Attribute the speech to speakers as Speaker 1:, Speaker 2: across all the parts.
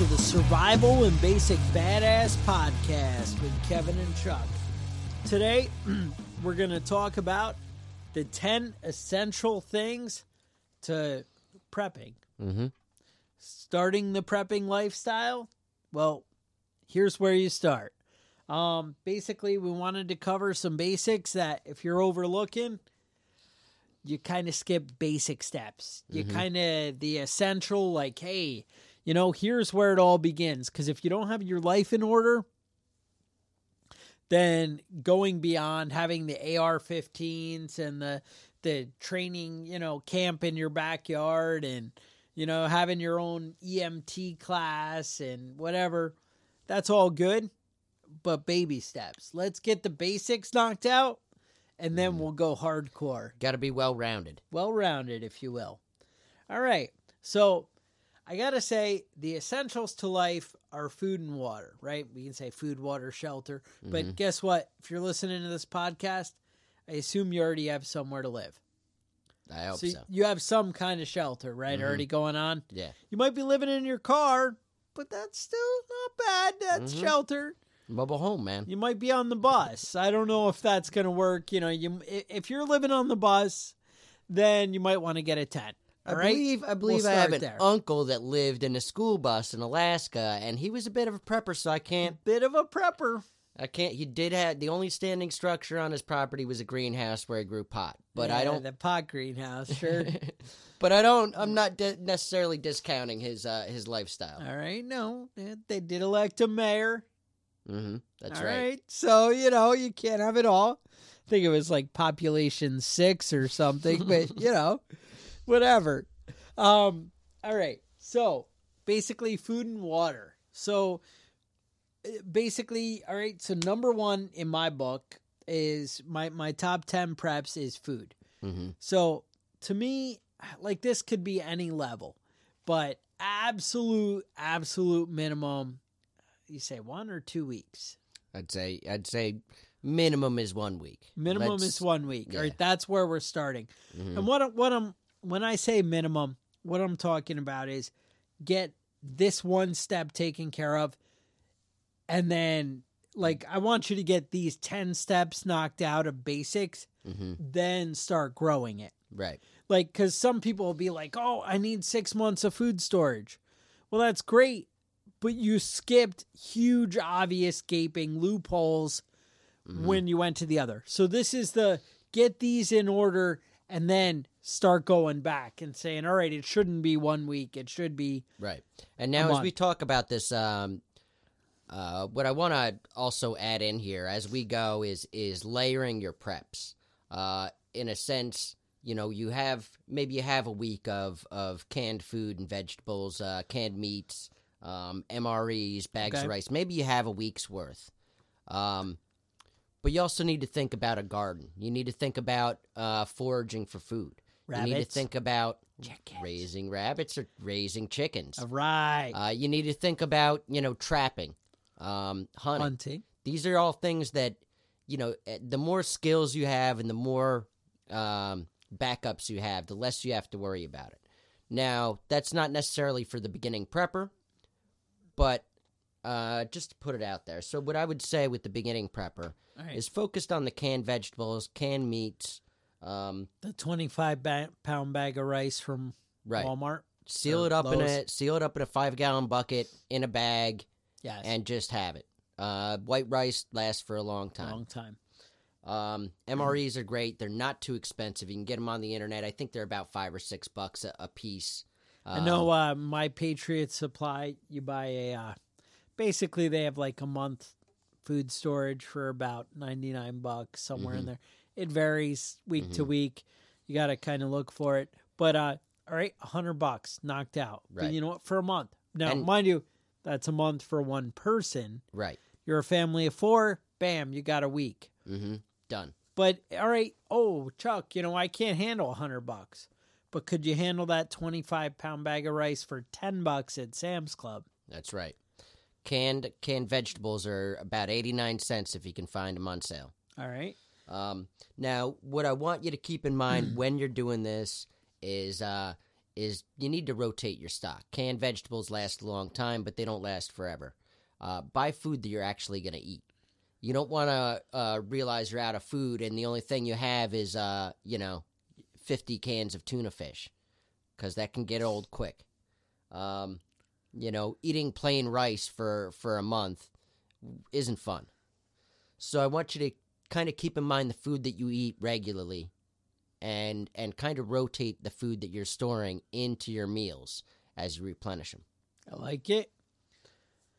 Speaker 1: to the Survival and Basic Badass podcast with Kevin and Chuck. Today, we're going to talk about the 10 essential things to prepping. Mm-hmm. Starting the prepping lifestyle? Well, here's where you start. Um, basically, we wanted to cover some basics that if you're overlooking, you kind of skip basic steps. You kind of the essential, like, hey, you know, here's where it all begins. Because if you don't have your life in order, then going beyond having the AR-15s and the the training, you know, camp in your backyard and you know having your own EMT class and whatever, that's all good. But baby steps. Let's get the basics knocked out, and then mm. we'll go hardcore
Speaker 2: Got to be well rounded.
Speaker 1: well rounded, if you will. All right. So I got to say, the essentials to life are food and water, right? We can say food, water, shelter. But mm-hmm. guess what? If you're listening to this podcast, I assume you already have somewhere to live.
Speaker 2: I hope
Speaker 1: So
Speaker 2: so.
Speaker 1: you have some kind of shelter, right? Mm-hmm. Already going on.
Speaker 2: Yeah.
Speaker 1: You might be living in your car, but that's still not bad. That's mm-hmm. shelter.
Speaker 2: Mobile home, man.
Speaker 1: You might be on the bus. I don't know if that's going to work. You know, you if you're living on the bus, then you might want to get a tent.
Speaker 2: I
Speaker 1: right?
Speaker 2: believe I
Speaker 1: We'll
Speaker 2: believe I have an
Speaker 1: there.
Speaker 2: uncle that lived in a school bus in Alaska, and he was a bit of a prepper, so I can't.
Speaker 1: Bit of a prepper.
Speaker 2: I can't. He did have the only standing structure on his property was a greenhouse where he grew pot, but I don't.
Speaker 1: the pot greenhouse. Sure.
Speaker 2: but I don't. I'm not di- necessarily discounting his uh, his lifestyle.
Speaker 1: All right. No, they- did elect a mayor.
Speaker 2: hmm That's right.
Speaker 1: All
Speaker 2: right.
Speaker 1: So you know you can't have it all. I think it was like population six or something, but you know, whatever. Um. All right. So basically, food and water. So basically, all right. So number one in my book is my my top ten preps is food.
Speaker 2: hmm
Speaker 1: So to me, like this could be any level, but absolute, absolute minimum. You say one or two weeks.
Speaker 2: I'd say. I'd say minimum is one week.
Speaker 1: Minimum
Speaker 2: Let's-
Speaker 1: is one week. All
Speaker 2: yeah.
Speaker 1: right, that's where we're starting.
Speaker 2: Mhm.
Speaker 1: And what what I'm when I say minimum, what I'm talking about is get this one step taken care of, and then like I want you to get these ten steps knocked out of basics,
Speaker 2: Mhm.
Speaker 1: then start growing it.
Speaker 2: Right.
Speaker 1: Like, because some people will be like, oh, I need six months of food storage. Well, that's great. But you skipped huge, obvious, gaping loopholes when you went to the other. So, this is the get these in order and then start going back and saying, all right, it shouldn't be one week. It should be.
Speaker 2: Right. And now, as we talk about this, um, uh, what I want to also add in here as we go is is layering your preps. Uh, in a sense, you know, you have maybe you have a week of of canned food and vegetables, uh, canned meats, um, MREs, bags
Speaker 1: Okay.
Speaker 2: of rice. Maybe you have a week's worth. Um, but you also need to think about a garden. You need to think about uh, foraging for food. You need to think about raising rabbits or raising chickens.
Speaker 1: All right.
Speaker 2: Uh, you need to think about you know trapping, um, hunting.
Speaker 1: Hunting.
Speaker 2: These are all things that you know. eh, The more skills you have, and the more um, backups you have, the less you have to worry about it. Now, that's not necessarily for the beginning prepper, but uh, just to put it out there. So, what I would say with the beginning prepper
Speaker 1: right.
Speaker 2: is focused on the canned vegetables, canned meats. Um,
Speaker 1: the 25 ba- pound bag of rice from
Speaker 2: right.
Speaker 1: Walmart.
Speaker 2: Seal it up in a seal it up in a five gallon bucket in a bag
Speaker 1: Yes.
Speaker 2: and just have it. Uh, white rice lasts for a long time.
Speaker 1: long time.
Speaker 2: Um, MREs are great. They're not too expensive. You can get them on the internet. I think they're about five or six bucks a, a piece.
Speaker 1: I know
Speaker 2: Um,
Speaker 1: uh, my Patriot Supply, you buy a, uh, basically they have like a month food storage for about 99 bucks, somewhere
Speaker 2: Mm-hmm.
Speaker 1: in there. It varies week to week. You got to kind of look for it. But, uh, all right, 100 bucks knocked out. But
Speaker 2: Right.
Speaker 1: you know what? For a month. Now,
Speaker 2: And-
Speaker 1: mind you, that's a month for one person.
Speaker 2: right.
Speaker 1: You're a family of four, bam, you got a week.
Speaker 2: Mm-hmm. Done.
Speaker 1: But all right, oh Chuck, you know I can't handle a hundred bucks, but could you handle that twenty-five pound bag of rice for ten bucks at Sam's Club?
Speaker 2: That's right. Canned canned vegetables are about eighty nine cents if you can find them on sale.
Speaker 1: All right,
Speaker 2: Um, now, what I want you to keep in mind when you're doing this is uh, is you need to rotate your stock. Canned vegetables last a long time, but they don't last forever. Uh, buy food that you're actually going to eat. You don't want to uh, realize you're out of food and the only thing you have is, uh, you know, 50 cans of tuna fish because that can get old quick. Um, you know, eating plain rice for, for a month isn't fun. So I want you to kind of keep in mind the food that you eat regularly and and kind of rotate the food that you're storing into your meals as you replenish them.
Speaker 1: I like it.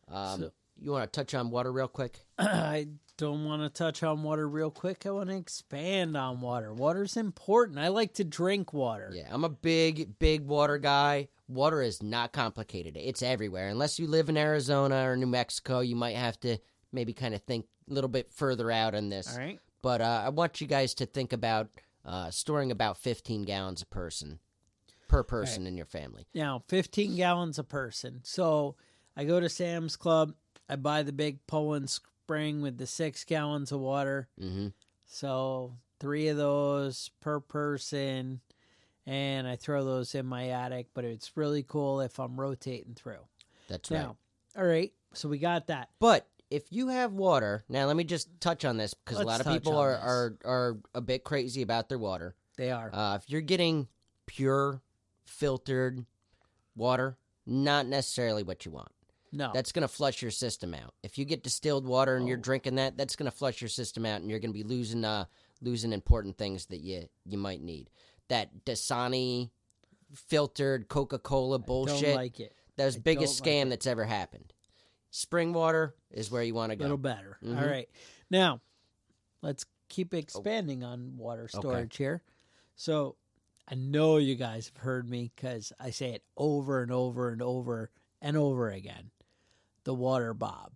Speaker 2: Um,
Speaker 1: So-
Speaker 2: you want to touch on water real quick?
Speaker 1: I don't want to touch on water real quick. I want to expand on water. Water's important. I like to drink water.
Speaker 2: Yeah, I'm a big, big water guy. Water is not complicated. It's everywhere. Unless you live in Arizona or New Mexico, you might have to maybe kind of think a little bit further out on this.
Speaker 1: All right.
Speaker 2: But uh, I want you guys to think about uh, storing about 15 gallons a person per person in your family.
Speaker 1: Now, 15 gallons a person. So I go to Sam's Club. I buy the big Poland Spring with the six gallons of water.
Speaker 2: hmm
Speaker 1: So three of those per person, and I throw those in my attic. But it's really cool if I'm rotating through.
Speaker 2: That's right.
Speaker 1: Now, all right. So we got that.
Speaker 2: But if you have water, now let me just touch on this because a lot of people are,
Speaker 1: this.
Speaker 2: are are a bit crazy about their water.
Speaker 1: They are.
Speaker 2: Uh, if you're getting pure, filtered water, not necessarily what you want.
Speaker 1: No.
Speaker 2: That's going to flush your system out. If you get distilled water and you're
Speaker 1: Oh.
Speaker 2: drinking that, that's going to flush your system out, and you're going to be losing uh losing important things that you you might need. That Dasani filtered Coca Cola bullshit.
Speaker 1: Don't like it.
Speaker 2: that was biggest
Speaker 1: don't like
Speaker 2: scam that's ever happened. Spring water is where you want to
Speaker 1: A
Speaker 2: go.
Speaker 1: little better. All
Speaker 2: Mhm.
Speaker 1: right. Now, let's keep expanding on water storage here. So, I know you guys have heard me because I say it over and over and over and over again. The WaterBOB.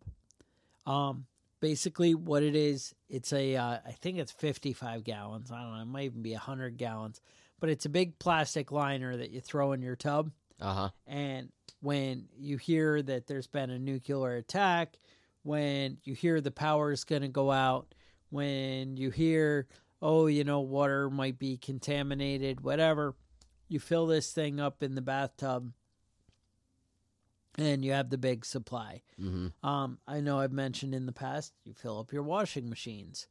Speaker 1: Um, basically, what it is, it's a, uh, I think it's 55 gallons. I don't know, it might even be 100 gallons, but it's a big plastic liner that you throw in your tub.
Speaker 2: Uh huh.
Speaker 1: And when you hear that there's been a nuclear attack, when you hear the power is going to go out, when you hear, oh, you know, water might be contaminated, whatever, you fill this thing up in the bathtub and you have the big supply.
Speaker 2: hmm
Speaker 1: Um, I know I've mentioned in the past, you fill up your washing machines.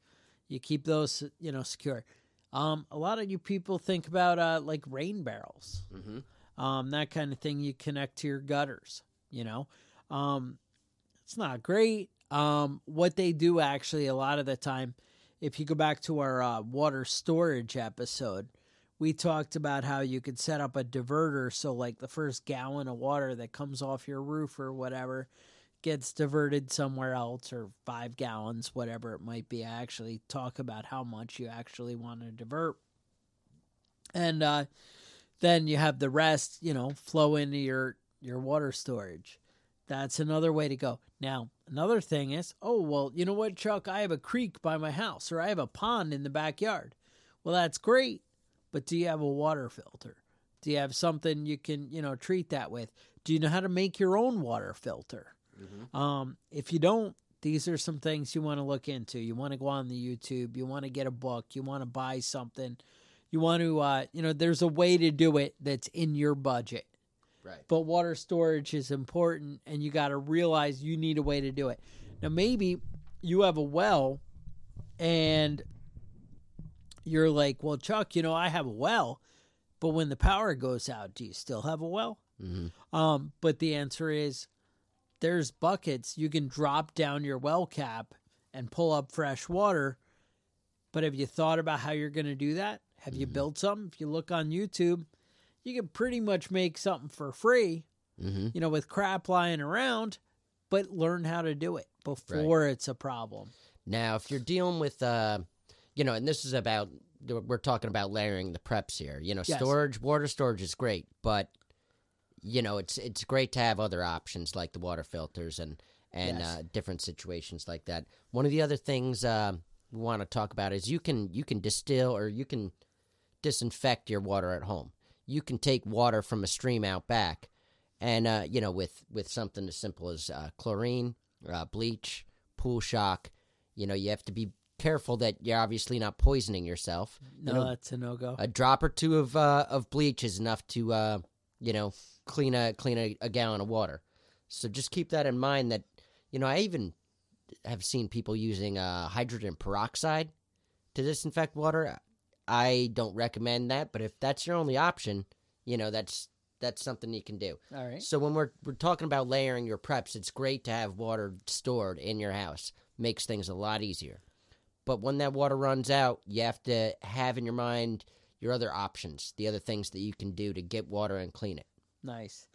Speaker 1: You keep those, you know, secure. Um, a lot of you people think about uh, like rain barrels
Speaker 2: hmm
Speaker 1: um, that kind of thing. You connect to your gutters. You know, um, it's not great. Um, what they do actually, a lot of the time, if you go back to our uh, water storage episode, we talked about how you could set up a diverter so, like, the first gallon of water that comes off your roof or whatever gets diverted somewhere else, or five gallons, whatever it might be. I actually talk about how much you actually want to divert. and uh, then you have the rest, you know, flow into your your water storage. That's another way to go. Now, another thing is, oh well, you know what, Chuck? I have a creek by my house, or I have a pond in the backyard. Well, that's great, but do you have a water filter? Do you have something you can, you know, treat that with? Do you know how to make your own water filter? Um, if you don't, these are some things you want to look into. You want to go on the YouTube. You want to get a book. You want to buy something. You want to, uh, you know, there's a way to do it that's in your budget.
Speaker 2: Right.
Speaker 1: But water storage is important, and you got to realize you need a way to do it. Now, maybe you have a well, and you're like, well, Chuck, you know, I have a well, but when the power goes out, do you still have a well?
Speaker 2: Mm-hmm.
Speaker 1: Um, but the answer is there's buckets you can drop down your well cap and pull up fresh water. But have you thought about how you're going to do that? Have you built something? If you look on YouTube, you can pretty much make something for free,
Speaker 2: Mm-hmm.
Speaker 1: you know, with crap lying around, but learn how to do it before it's a problem.
Speaker 2: Now, if you're dealing with, uh, you know, and this is about, we're talking about layering the preps here. You know,
Speaker 1: Yes.
Speaker 2: storage, water storage is great, but you know, it's it's great to have other options like the water filters and and
Speaker 1: Yes.
Speaker 2: uh, different situations like that. One of the other things uh, we want to talk about is you can you can distill or you can disinfect your water at home. You can take water from a stream out back, and uh, you know, with with something as simple as uh, chlorine, uh, bleach, pool shock. You know, you have to be careful that you're obviously not poisoning yourself.
Speaker 1: No,
Speaker 2: You know,
Speaker 1: that's a no go.
Speaker 2: a drop or two of uh, of bleach is enough to uh, you know clean a clean a, a gallon of water. So just keep that in mind. That you know, I even have seen people using uh, hydrogen peroxide to disinfect water. I don't recommend that, but if that's your only option, you know that's that's something you can do.
Speaker 1: All right.
Speaker 2: So when we're we're talking about layering your preps, it's great to have water stored in your house. Makes things a lot easier. But when that water runs out, you have to have in your mind your other options, the other things that you can do to get water and clean it.
Speaker 1: Nice.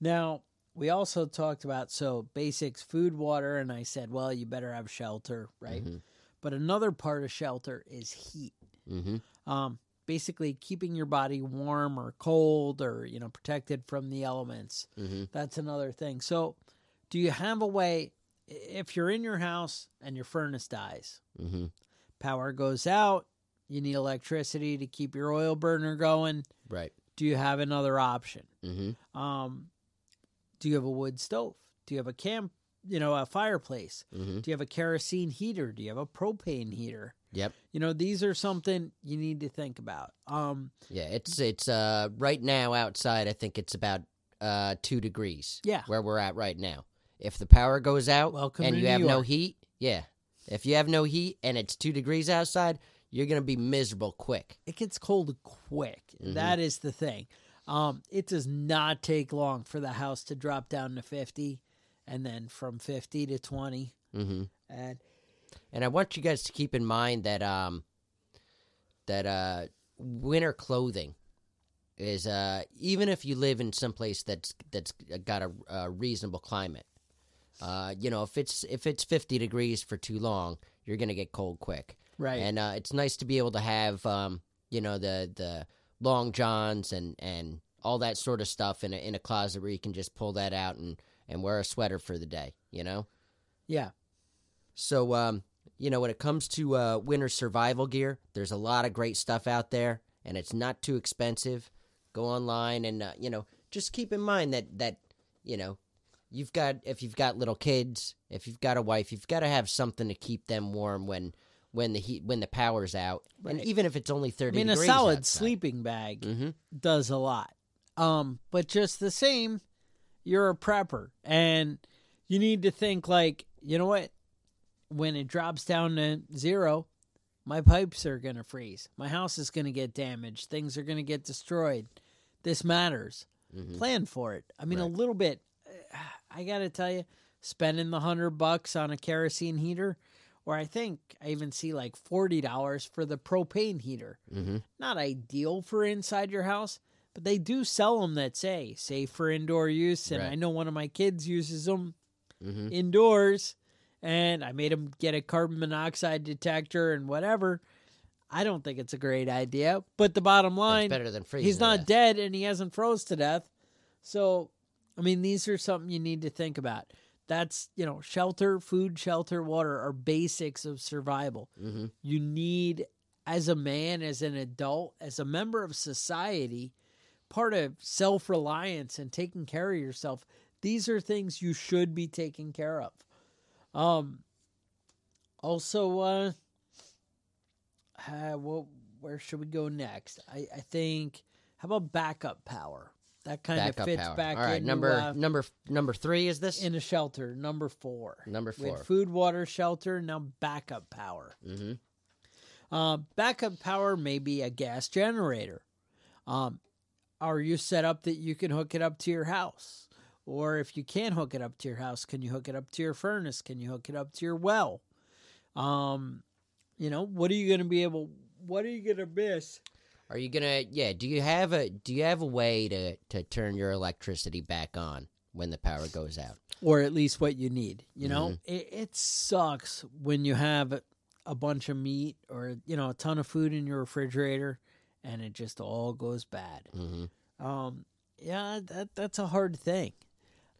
Speaker 1: Now, we also talked about so basics, food, water, and I said, well, you better have shelter, right?
Speaker 2: Mhm.
Speaker 1: But another part of shelter is heat.
Speaker 2: Mm-hmm.
Speaker 1: Um, basically, keeping your body warm or cold or you know protected from the elements.
Speaker 2: Mm-hmm.
Speaker 1: That's another thing. So, do you have a way? If you're in your house and your furnace dies,
Speaker 2: Mm-hmm.
Speaker 1: power goes out, you need electricity to keep your oil burner going.
Speaker 2: Right.
Speaker 1: Do you have another option?
Speaker 2: Mm-hmm.
Speaker 1: Um, do you have a wood stove? Do you have a camp? You know, a fireplace?
Speaker 2: Mm-hmm.
Speaker 1: Do you have a kerosene heater? Do you have a propane heater?
Speaker 2: Yep.
Speaker 1: You know, these are something you need to think about. Um,
Speaker 2: Yeah. It's it's uh right now outside. I think it's about uh two degrees.
Speaker 1: Yeah.
Speaker 2: Where we're at right now. If the power goes out
Speaker 1: Welcome
Speaker 2: and you
Speaker 1: New
Speaker 2: have no heat, yeah. If you have no heat and it's two degrees outside, you're gonna be miserable quick.
Speaker 1: it gets cold quick.
Speaker 2: Mhm.
Speaker 1: That is the thing. Um, it does not take long for the house to drop down to fifty, and then from fifty to twenty.
Speaker 2: Mm-hmm.
Speaker 1: And
Speaker 2: And I want you guys to keep in mind that um that uh winter clothing is uh even if you live in some place that's that's got a, a reasonable climate. Uh you know, if it's if it's 50 degrees for too long, you're going to get cold quick.
Speaker 1: right,
Speaker 2: And uh it's nice to be able to have um you know the the long johns and and all that sort of stuff in a in a closet where you can just pull that out and and wear a sweater for the day, you know?
Speaker 1: yeah,
Speaker 2: So, um, you know, when it comes to uh, winter survival gear, there's a lot of great stuff out there, and it's not too expensive. Go online and uh, you know, just keep in mind that that you know, you've got if you've got little kids, if you've got a wife, you've got to have something to keep them warm when when the heat when the power's out, and even if it's only thirty.
Speaker 1: I mean, a solid
Speaker 2: outside.
Speaker 1: sleeping bag
Speaker 2: Mm-hmm.
Speaker 1: does a lot. Um, but just the same, you're a prepper and you need to think like, you know what? When it drops down to zero, my pipes are going to freeze. My house is going to get damaged. Things are going to get destroyed. This matters.
Speaker 2: Mm-hmm.
Speaker 1: Plan for it. I mean, a little bit. I got to tell you, spending the hundred bucks on a kerosene heater, or I think I even see like $40 for the propane heater
Speaker 2: Mm-hmm.
Speaker 1: not ideal for inside your house, but they do sell them that say safe for indoor use. And
Speaker 2: Right.
Speaker 1: I know one of my kids uses them
Speaker 2: Mm-hmm.
Speaker 1: indoors, and I made him get a carbon monoxide detector and whatever. I don't think it's a great idea. But the bottom line,
Speaker 2: better than freezing.
Speaker 1: he's not
Speaker 2: death.
Speaker 1: dead and he hasn't froze to death. So, I mean, these are something you need to think about. That's, you know, shelter, food, shelter, water are basics of survival.
Speaker 2: Mm-hmm.
Speaker 1: You need, as a man, as an adult, as a member of society, part of self reliance and taking care of yourself. These are things you should be taking care of. Um, also, uh, uh well, where should we go next? I, I think, how about backup power? That kind of fits
Speaker 2: power.
Speaker 1: back
Speaker 2: All right,
Speaker 1: into,
Speaker 2: number
Speaker 1: uh,
Speaker 2: number number three is this?
Speaker 1: in a shelter. Number four.
Speaker 2: number four.
Speaker 1: food, water, shelter. Now backup power.
Speaker 2: mm-hmm.
Speaker 1: Uh, backup power may be a gas generator. Um, are you set up that you can hook it up to your house? Or if you can't hook it up to your house, can you hook it up to your furnace? Can you hook it up to your well? Um, you know, what are you going to be able? What are you going to miss?
Speaker 2: Are you gonna? Yeah. Do you have a Do you have a way to to turn your electricity back on when the power goes out?
Speaker 1: Or at least what you need. You know, it, it sucks when you have a bunch of meat or you know a ton of food in your refrigerator and it just all goes bad.
Speaker 2: Mm-hmm.
Speaker 1: Um, yeah, that that's a hard thing.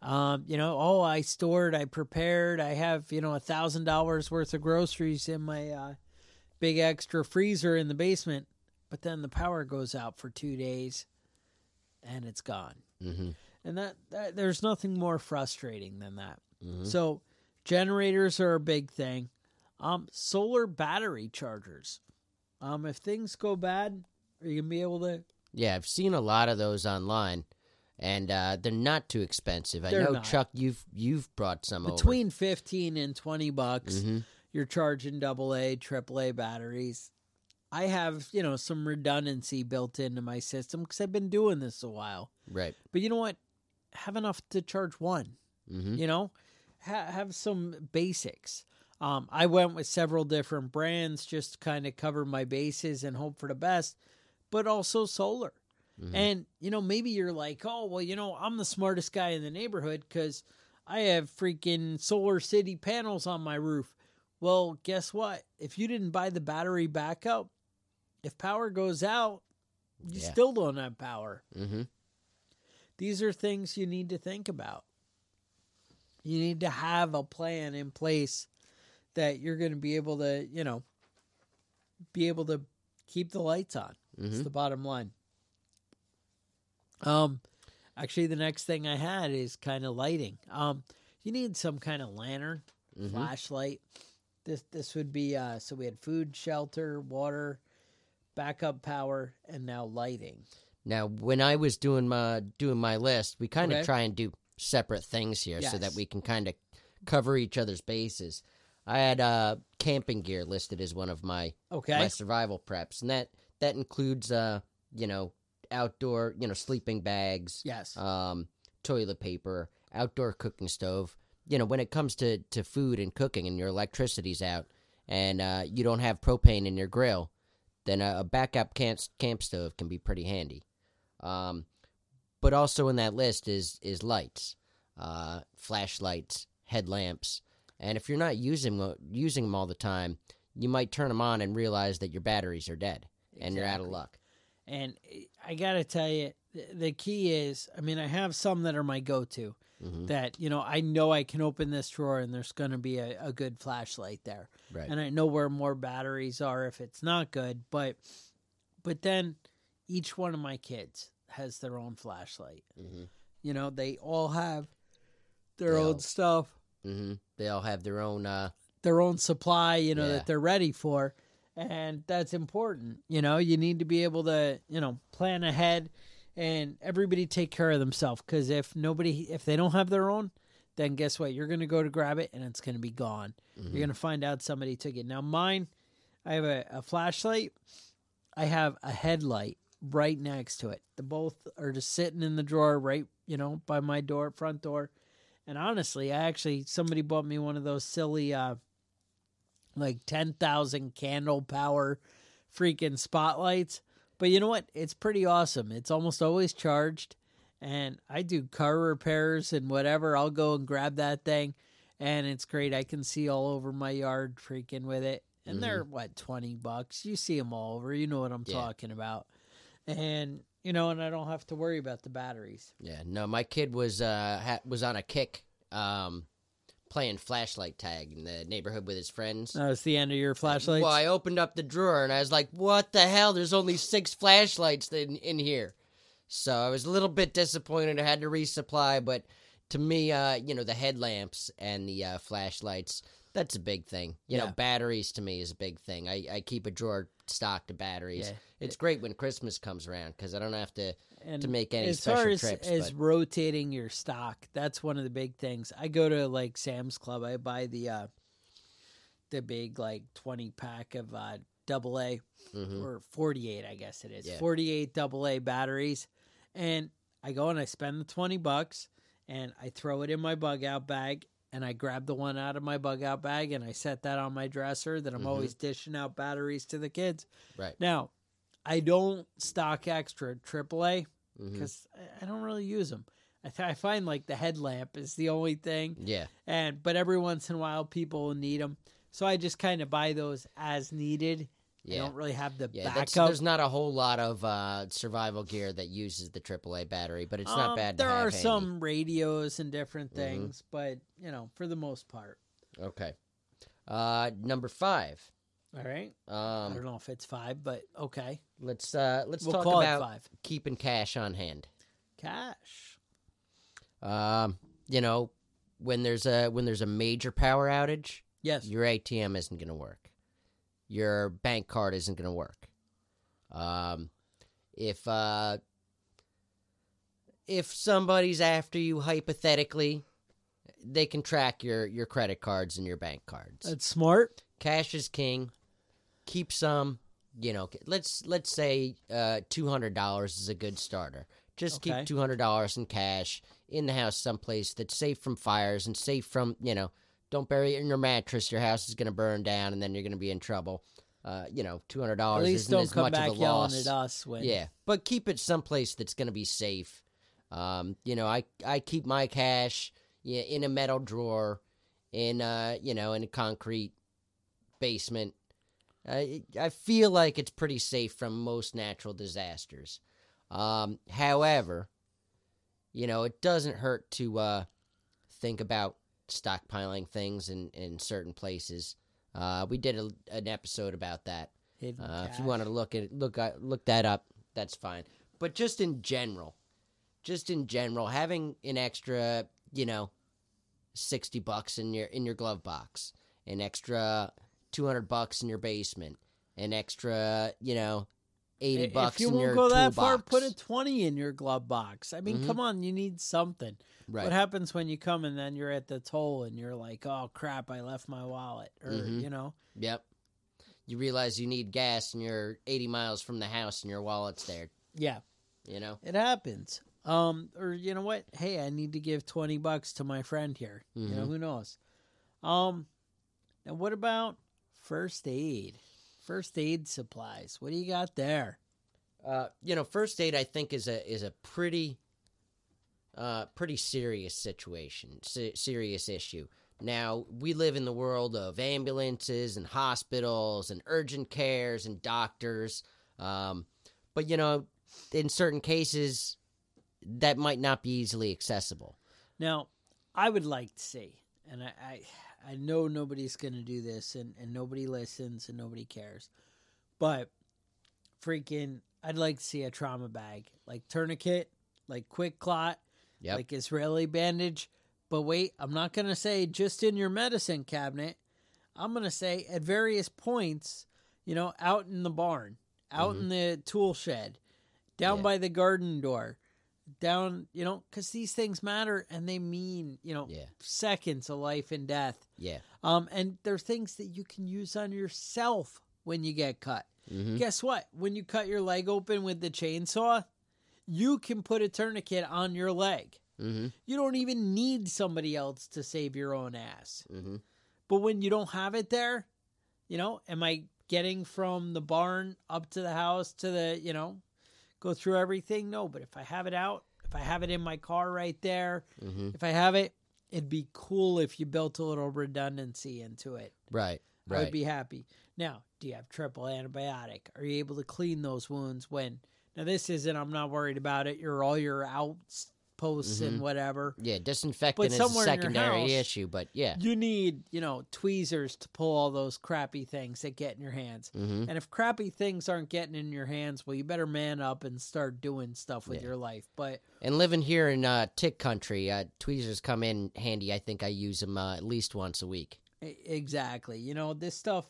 Speaker 1: Um, you know, oh, I stored, I prepared, I have you know a thousand dollars worth of groceries in my uh, big extra freezer in the basement, but then the power goes out for two days, and it's gone.
Speaker 2: Mm-hmm.
Speaker 1: And that, that there's nothing more frustrating than that.
Speaker 2: Mhm.
Speaker 1: So, generators are a big thing. Um, solar battery chargers. Um, if things go bad, are you gonna be able to
Speaker 2: Yeah, I've seen a lot of those online, and uh, they're not too expensive. I know
Speaker 1: not.
Speaker 2: Chuck, you've you've brought some
Speaker 1: between 15 and 20 bucks
Speaker 2: over. hmm
Speaker 1: you're charging double a triple a batteries i have you know some redundancy built into my system because i've been doing this a while.
Speaker 2: Right.
Speaker 1: but you know what? Have enough to charge one
Speaker 2: hmm
Speaker 1: you know? Ha- have some basics. Um, i went with several different brands just to kind of cover my bases and hope for the best but also solar.
Speaker 2: Mhm.
Speaker 1: and you know maybe you're like oh well you know i'm the smartest guy in the neighborhood because i have freaking SolarCity panels on my roof. Well guess what? If you didn't buy the battery backup if power goes out you
Speaker 2: Yeah.
Speaker 1: still don't have power
Speaker 2: hmm
Speaker 1: these are things you need to think about. You need to have a plan in place that you're going to be able to, you know, be able to keep the lights on. It's
Speaker 2: hmm
Speaker 1: the bottom line. Um actually the next thing I had is kind of lighting. Um you need some kind of lantern,
Speaker 2: hmm
Speaker 1: flashlight. This this would be uh so we had food, shelter, water, backup power and now lighting.
Speaker 2: Now, when I was doing my doing my list, we kind of
Speaker 1: Okay.
Speaker 2: try and do separate things here so that we can kind of cover each other's bases. I had uh, camping gear listed as one of my
Speaker 1: Okay.
Speaker 2: my survival preps, and that that includes uh, you know outdoor you know sleeping bags,
Speaker 1: yes.
Speaker 2: um, toilet paper, outdoor cooking stove. You know, when it comes to, to food and cooking and your electricity's out and uh, you don't have propane in your grill, then a, a backup camp, camp stove can be pretty handy. Um, but also in that list is is lights, uh, flashlights, headlamps, and if you're not using them, using them all the time, you might turn them on and realize that your batteries are dead and you're out of luck.
Speaker 1: And I got to tell you, the key is I mean, I have some that are my go to
Speaker 2: hmm
Speaker 1: that, you know, I know I can open this drawer and there's going to be a, a good flashlight there.
Speaker 2: Right.
Speaker 1: And I know where more batteries are if it's not good. But, but then each one of my kids has their own flashlight.
Speaker 2: hmm
Speaker 1: You know, they all have their
Speaker 2: They
Speaker 1: own
Speaker 2: all-
Speaker 1: stuff,
Speaker 2: hmm They all have their own. Uh,
Speaker 1: their own supply, you know,
Speaker 2: Yeah.
Speaker 1: that they're ready for. And that's important. You know, you need to be able to, you know, plan ahead and everybody take care of themselves. Because if nobody, if they don't have their own, then guess what? You're going to go to grab it and it's going to be gone.
Speaker 2: mhm.
Speaker 1: You're going to find out somebody took it. Now, mine, I have a, a flashlight, I have a headlight right next to it. The both are just sitting in the drawer right, you know, by my door, front door. And honestly, I actually somebody bought me one of those silly uh like 10,000 candle power freaking spotlights. But you know what? It's pretty awesome. It's almost always charged and I do car repairs and whatever. I'll go and grab that thing and it's great. I can see all over my yard freaking with it and they're what twenty bucks. You see them all over. You know what I'm
Speaker 2: Yeah.
Speaker 1: talking about, and you know, and I don't have to worry about the batteries.
Speaker 2: Yeah, no, my kid was uh ha- was on a kick, um, playing flashlight tag in the neighborhood with his friends.
Speaker 1: That was the end of your flashlights.
Speaker 2: Well, I opened up the drawer and I was like, "What the hell? There's only six flashlights in in here." So I was a little bit disappointed. I had to resupply, but to me, uh, you know, the headlamps and the uh, flashlights. That's a big thing. You know, batteries to me is a big thing. I, I keep a drawer stocked of batteries.
Speaker 1: Yeah.
Speaker 2: It's great when Christmas comes around because I don't have to
Speaker 1: and
Speaker 2: to make any
Speaker 1: as
Speaker 2: special
Speaker 1: far as,
Speaker 2: trips.
Speaker 1: as
Speaker 2: but-
Speaker 1: rotating your stock, that's one of the big things. I go to like Sam's Club. I buy the uh the big like twenty pack of uh double A
Speaker 2: Mhm.
Speaker 1: or forty eight, I guess it is.
Speaker 2: Yeah.
Speaker 1: Forty eight double A batteries. And I go and I spend the twenty bucks and I throw it in my bug out bag and I grab the one out of my bug out bag and I set that on my dresser that I'm
Speaker 2: Mhm.
Speaker 1: always dishing out batteries to the kids.
Speaker 2: Right.
Speaker 1: Now, I don't stock extra AAA because I don't really use them. I, th- I find like the headlamp is the only thing,
Speaker 2: Yeah.
Speaker 1: and but every once in a while people will need them, so I just kind of buy those as needed. I don't really have the
Speaker 2: Yeah,
Speaker 1: backup.
Speaker 2: there's not a whole lot of uh, survival gear that uses the AAA battery, but it's not
Speaker 1: Um,
Speaker 2: bad. To
Speaker 1: There are
Speaker 2: handy.
Speaker 1: some radios and different
Speaker 2: Mhm.
Speaker 1: things, but you know, for the most part.
Speaker 2: Okay. Uh, number five.
Speaker 1: All right. I
Speaker 2: Um,
Speaker 1: don't know if it's five, but okay.
Speaker 2: let's uh, let's
Speaker 1: we'll
Speaker 2: talk
Speaker 1: call
Speaker 2: about
Speaker 1: five.
Speaker 2: keeping cash on hand.
Speaker 1: Cash.
Speaker 2: Um, you know, when there's a when there's a major power outage,
Speaker 1: Yes.
Speaker 2: your ATM isn't going to work. Your bank card isn't going to work. Um, if uh, if somebody's after you hypothetically, they can track your your credit cards and your bank cards.
Speaker 1: That's smart.
Speaker 2: Cash is king. Keep some. You know, let's let's say uh, two hundred dollars is a good starter. Just
Speaker 1: Okay.
Speaker 2: keep two hundred dollars in cash in the house, someplace that's safe from fires and safe from you know. Don't bury it in your mattress. Your house is going to burn down, and then you're going to be in trouble. Uh, you know, two hundred
Speaker 1: At
Speaker 2: dollars
Speaker 1: least
Speaker 2: isn't
Speaker 1: don't come
Speaker 2: much
Speaker 1: back
Speaker 2: of a
Speaker 1: yelling
Speaker 2: loss.
Speaker 1: at us when.
Speaker 2: Yeah, but keep it someplace that's going to be safe. Um, you know, I I keep my cash yeah, in a metal drawer, in uh, you know, in a concrete basement. I I feel like it's pretty safe from most natural disasters. Um, however, you know, it doesn't hurt to uh, think about stockpiling things in in certain places. Uh, we did a, an episode about that. Uh, if you want to look at look look that up, that's fine. But just in general, just in general, having an extra, you know, sixty bucks in your in your glove box, an extra two hundred bucks in your basement, an extra, you know, eighty
Speaker 1: If
Speaker 2: bucks
Speaker 1: you
Speaker 2: in
Speaker 1: won't
Speaker 2: your
Speaker 1: go that far, put a twenty in your glove box. I mean,
Speaker 2: Mhm.
Speaker 1: come on, you need something.
Speaker 2: right.
Speaker 1: What happens when you come and then you're at the toll and you're like, "Oh crap, I left my wallet," or
Speaker 2: Mhm.
Speaker 1: you know,
Speaker 2: Yep. You realize you need gas and you're eighty miles from the house and your wallet's there.
Speaker 1: yeah,
Speaker 2: You know.
Speaker 1: it happens. Um, or you know what? Hey, I need to give twenty bucks to my friend here. You know,
Speaker 2: Mhm.
Speaker 1: who knows? Um, and what about first aid? First aid supplies. What do you got there?
Speaker 2: Uh, you know, first aid I think is a is a pretty, uh, pretty serious situation, se- serious issue. Now we live in the world of ambulances and hospitals and urgent cares and doctors, um, but you know, in certain cases, that might not be easily accessible.
Speaker 1: Now, I would like to see, and I, I, I know nobody's going to do this, and, and nobody listens, and nobody cares, but freaking, I'd like to see a trauma bag, like tourniquet, like QuikClot,
Speaker 2: Yep.
Speaker 1: like Israeli bandage. But wait, I'm not going to say just in your medicine cabinet. I'm going to say at various points, you know, out in the barn, out mm-hmm. in the tool shed, down
Speaker 2: Yeah.
Speaker 1: by the garden door, down, you know, because these things matter and they mean, you know,
Speaker 2: Yeah.
Speaker 1: seconds of life and death.
Speaker 2: yeah.
Speaker 1: Um, and they're things that you can use on yourself when you get cut.
Speaker 2: hmm
Speaker 1: Guess what? When you cut your leg open with the chainsaw, you can put a tourniquet on your leg.
Speaker 2: hmm
Speaker 1: You don't even need somebody else to save your own ass.
Speaker 2: hmm
Speaker 1: But when you don't have it there, you know, am I getting from the barn up to the house to the, you know, go through everything? No, but if I have it out, if I have it in my car right there,
Speaker 2: hmm
Speaker 1: if I have it, it'd be cool if you built a little redundancy into it.
Speaker 2: Right.
Speaker 1: I would be happy. Now, do you have triple antibiotic? Are you able to clean those wounds when? Now, this isn't. I'm not worried about it. You're all your outposts and whatever.
Speaker 2: Yeah, disinfectant is a
Speaker 1: somewhere in your
Speaker 2: secondary
Speaker 1: house-
Speaker 2: issue, but yeah.
Speaker 1: You need, you know, tweezers to pull all those crappy things that get in your hands.
Speaker 2: hmm
Speaker 1: And if crappy things aren't getting in your hands, well, you better man up and start doing stuff with
Speaker 2: Yeah.
Speaker 1: your life. But
Speaker 2: And living here in uh, tick country, uh, tweezers come in handy. I think I use them uh, at least once a week.
Speaker 1: Exactly. You know, this stuff,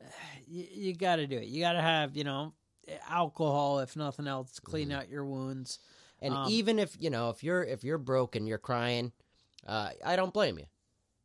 Speaker 1: you, you got to do it. You got to have, you know, alcohol, if nothing else, clean
Speaker 2: Mm-hmm.
Speaker 1: out your wounds.
Speaker 2: And
Speaker 1: Um,
Speaker 2: even if you know if you're if you're broke and you're crying, uh, I don't blame you.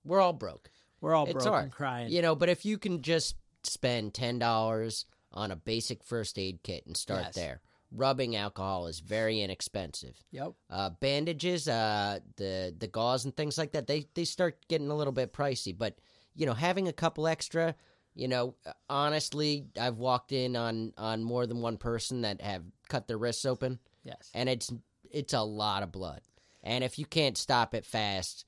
Speaker 2: We're all broke,
Speaker 1: We're all
Speaker 2: It's
Speaker 1: broken
Speaker 2: hard.
Speaker 1: crying.
Speaker 2: you know. But if you can just spend ten dollars on a basic first aid kit and start
Speaker 1: Yes.
Speaker 2: there, rubbing alcohol is very inexpensive.
Speaker 1: Yep.
Speaker 2: Uh, bandages, uh, the the gauze and things like that, they they start getting a little bit pricey. But you know, having a couple extra, you know, honestly, I've walked in on on more than one person that have cut their wrists open,
Speaker 1: Yes.
Speaker 2: and it's it's a lot of blood. And if you can't stop it fast,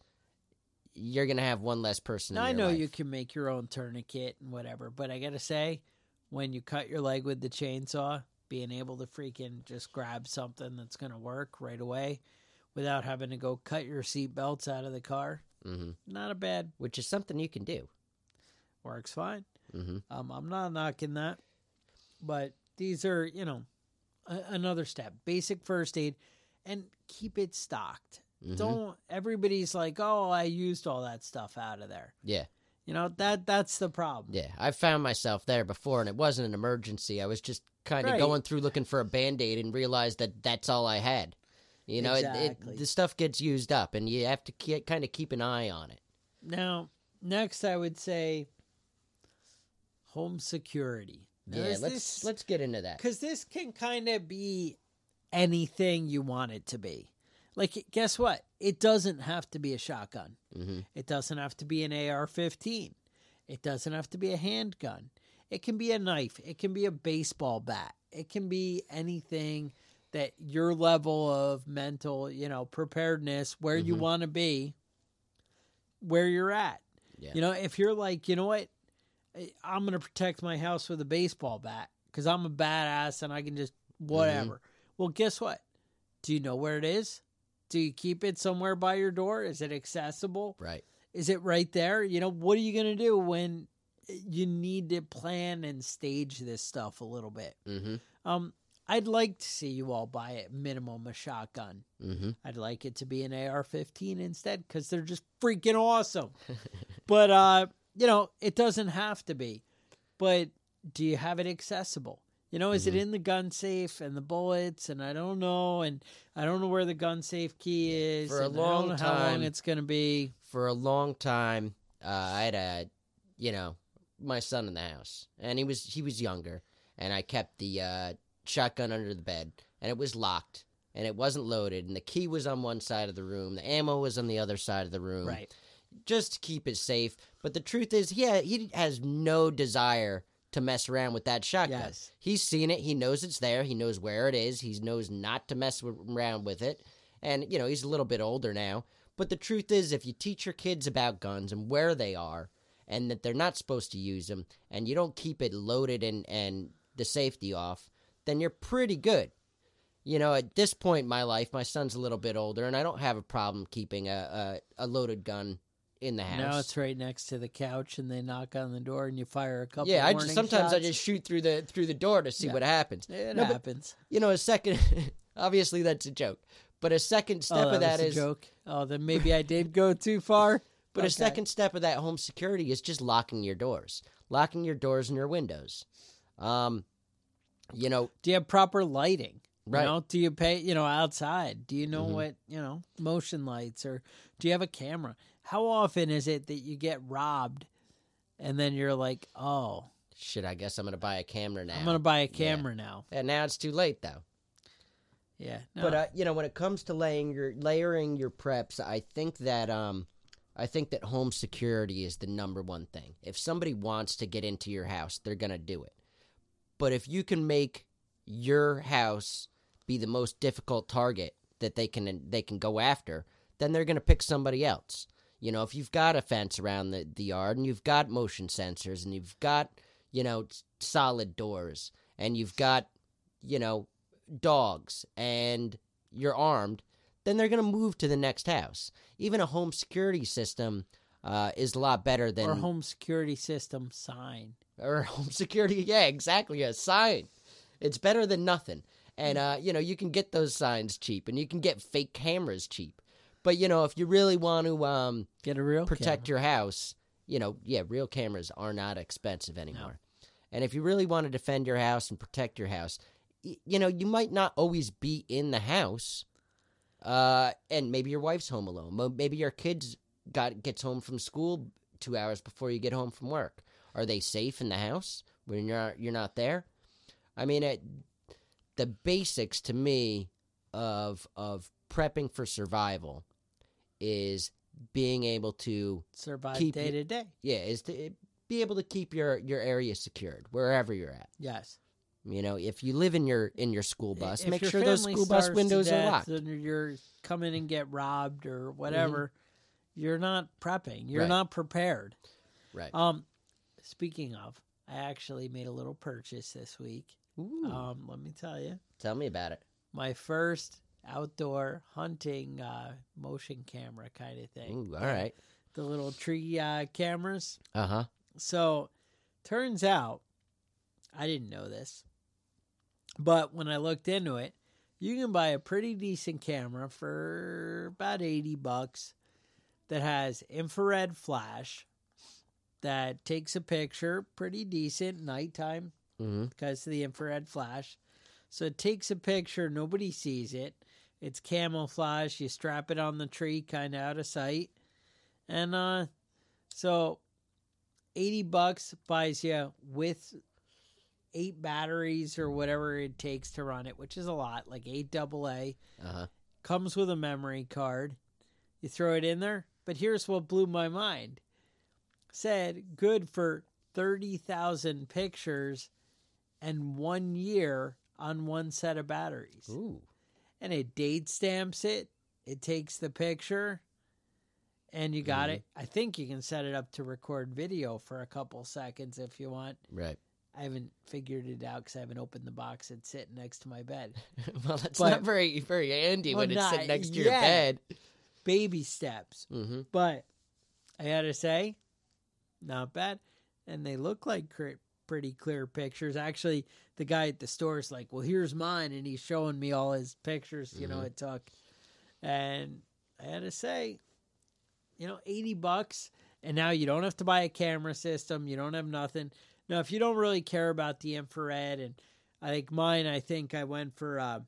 Speaker 2: you're gonna have one less person.
Speaker 1: Now, I know
Speaker 2: life.
Speaker 1: you can make your own tourniquet and whatever, but I got to say, when you cut your leg with the chainsaw, being able to freaking just grab something that's going to work right away without having to go cut your seat belts out of the car,
Speaker 2: hmm
Speaker 1: not a bad
Speaker 2: which is something you can do.
Speaker 1: works fine.
Speaker 2: hmm
Speaker 1: Um, I'm not knocking that, but these are, you know, a- another step. Basic first aid, and keep it stocked.
Speaker 2: Mhm.
Speaker 1: Don't. Everybody's like, "Oh, I used all that stuff out of there."
Speaker 2: Yeah,
Speaker 1: You know that that's the problem.
Speaker 2: yeah. I found myself there before, and it wasn't an emergency. I was just kind of
Speaker 1: Right.
Speaker 2: going through looking for a band aid and realized that that's all I had. You know, it,
Speaker 1: Exactly.
Speaker 2: it, the stuff gets used up, and you have to ke- kind of keep an eye on it.
Speaker 1: Now, next, I would say home security. Now,
Speaker 2: yeah, let's
Speaker 1: this-
Speaker 2: let's get into that.
Speaker 1: because this can kind of be anything you want it to be. Like, guess what? It doesn't have to be a shotgun.
Speaker 2: hmm
Speaker 1: It doesn't have to be an AR 15. It doesn't have to be a handgun. It can be a knife. It can be a baseball bat. It can be anything that your level of mental, you know, preparedness, where you
Speaker 2: Mhm.
Speaker 1: want to be, where you're at.
Speaker 2: Yeah.
Speaker 1: You know, if you're like, you know what, I'm going to protect my house with a baseball bat because I'm a badass and I can just whatever. Well, guess what? Do you know where it is? Do you keep it somewhere by your door? Is it accessible?
Speaker 2: Right.
Speaker 1: Is it right there? You know, what are you going to do when you need to plan and stage this stuff a little bit?
Speaker 2: hmm
Speaker 1: Um, I'd like to see you all buy at minimum a shotgun.
Speaker 2: hmm
Speaker 1: I'd like it to be an AR-15 instead because they're just freaking awesome. but uh, you know, it doesn't have to be. But do you have it accessible? You know, is it
Speaker 2: Mm-hmm.
Speaker 1: in the gun safe and the bullets? And I don't know, and I don't know where the gun safe key is.
Speaker 2: For a
Speaker 1: and I don't
Speaker 2: long
Speaker 1: know how long it's going to be.
Speaker 2: For a long time, uh, I had a, you know, my son in the house, and he was he was younger, and I kept the uh, shotgun under the bed, and it was locked, and it wasn't loaded, and the key was on one side of the room, the ammo was on the other side of the room,
Speaker 1: Right.
Speaker 2: just to keep it safe. But the truth is, yeah, he has no desire to mess around with that shotgun.
Speaker 1: Yes.
Speaker 2: He's seen it. He knows it's there. He knows where it is. He knows not to mess around with it. And, you know, he's a little bit older now. But the truth is, if you teach your kids about guns and where they are and that they're not supposed to use them and you don't keep it loaded and, and the safety off, then you're pretty good. You know, at this point in my life, my son's a little bit older and I don't have a problem keeping a, a, a loaded gun in the house.
Speaker 1: Now it's right next to the couch, and they knock on the door, and you fire a couple.
Speaker 2: yeah, I just sometimes I just shoot through the through the door to see
Speaker 1: Yeah.
Speaker 2: what happens.
Speaker 1: It
Speaker 2: No, but-
Speaker 1: happens.
Speaker 2: you know, a second. obviously, that's a joke, but a second step
Speaker 1: oh,
Speaker 2: of that
Speaker 1: a joke. Oh, then maybe I did go too far.
Speaker 2: but a second step of that home security is just locking your doors, locking your doors and your windows. Um, you know,
Speaker 1: Do you have proper lighting?
Speaker 2: Right.
Speaker 1: You know, do you pay, you know, outside? Do you know
Speaker 2: Mhm.
Speaker 1: what, you know, motion lights or do you have a camera? How often is it that you get robbed and then you're like, oh,
Speaker 2: shit. I guess I'm gonna buy a camera now.
Speaker 1: I'm going to buy a camera now?
Speaker 2: And now it's too late though.
Speaker 1: Yeah.
Speaker 2: But uh, you know, when it comes to laying your layering your preps, I think that um, I think that home security is the number one thing. If somebody wants to get into your house, they're gonna do it. But if you can make your house be the most difficult target that they can they can go after, then they're gonna pick somebody else. You know, if you've got a fence around the, the yard and you've got motion sensors and you've got, you know, solid doors and you've got, you know, dogs and you're armed, then they're going to move to the next house. Even a home security system uh, is a lot better than
Speaker 1: or home security system sign.
Speaker 2: or home security. Yeah, exactly. A sign. It's better than nothing. And uh, you know, you can get those signs cheap, and you can get fake cameras cheap. But you know, if you really want to um,
Speaker 1: Get a real
Speaker 2: protect
Speaker 1: camera.
Speaker 2: your house, you know, yeah, real cameras are not expensive anymore. And if you really want to defend your house and protect your house, y- you know, you might not always be in the house. Uh, and maybe your wife's home alone. Maybe your kids got gets home from school two hours before you get home from work. Are they safe in the house when you're not, you're not there? I mean, it, the basics to me of of prepping for survival is being able to
Speaker 1: survive
Speaker 2: keep
Speaker 1: day to day.
Speaker 2: yeah is to be able to keep your your area secured wherever you're at
Speaker 1: Yes.
Speaker 2: you know if you live in your in your school bus
Speaker 1: If
Speaker 2: make sure those school bus windows are locked
Speaker 1: And you're coming and get robbed or whatever. You're not prepping. You're
Speaker 2: Right.
Speaker 1: not prepared.
Speaker 2: right
Speaker 1: Um, speaking of, I actually made a little purchase this week.
Speaker 2: Ooh,
Speaker 1: Um, let me tell you,
Speaker 2: tell me about it.
Speaker 1: My first outdoor hunting uh, motion camera kind of thing.
Speaker 2: Ooh, all right.
Speaker 1: The little tree uh, cameras.
Speaker 2: uh-huh.
Speaker 1: So, turns out, I didn't know this, but when I looked into it, you can buy a pretty decent camera for about 80 bucks that has infrared flash that takes a picture pretty decent nighttime
Speaker 2: mm-hmm.
Speaker 1: because of the infrared flash. So it takes a picture, nobody sees it. It's camouflage. You strap it on the tree, kind of out of sight, and uh, so eighty bucks buys you with eight batteries or whatever it takes to run it, which is a lot, like eight double A.
Speaker 2: uh-huh
Speaker 1: Comes with a memory card. You throw it in there, but here's what blew my mind. Said good for thirty thousand pictures and one year on one set of batteries.
Speaker 2: Ooh.
Speaker 1: And it date stamps it. It takes the picture and you got
Speaker 2: Mhm.
Speaker 1: it. I think you can set it up to record video for a couple seconds if you want.
Speaker 2: right
Speaker 1: I haven't figured it out because I haven't opened the box. It's sitting next to my bed.
Speaker 2: well that's
Speaker 1: But-
Speaker 2: not very very handy
Speaker 1: Well,
Speaker 2: when it's sitting next to your bed
Speaker 1: Baby steps.
Speaker 2: mm-hmm.
Speaker 1: But I gotta say, not bad. And they look like cr- pretty clear pictures. Actually, the guy at the store is like, well, here's mine. And he's showing me all his pictures, you know,
Speaker 2: Mhm.
Speaker 1: it took. And I had to say, you know, 80 bucks. And now you don't have to buy a camera system. You don't have nothing. Now, if you don't really care about the infrared, and I think mine, I think I went for, uh,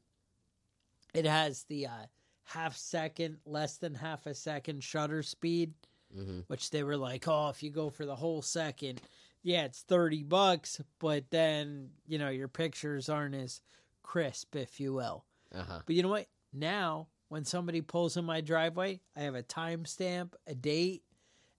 Speaker 1: it has the uh, half second, less than half a second shutter speed
Speaker 2: Mm-hmm.
Speaker 1: which they were like, oh, if you go for the whole second, yeah, it's 30 bucks, but then, you know, your pictures aren't as crisp, if you will.
Speaker 2: uh-huh
Speaker 1: But you know what? Now, when somebody pulls in my driveway, I have a timestamp, a date,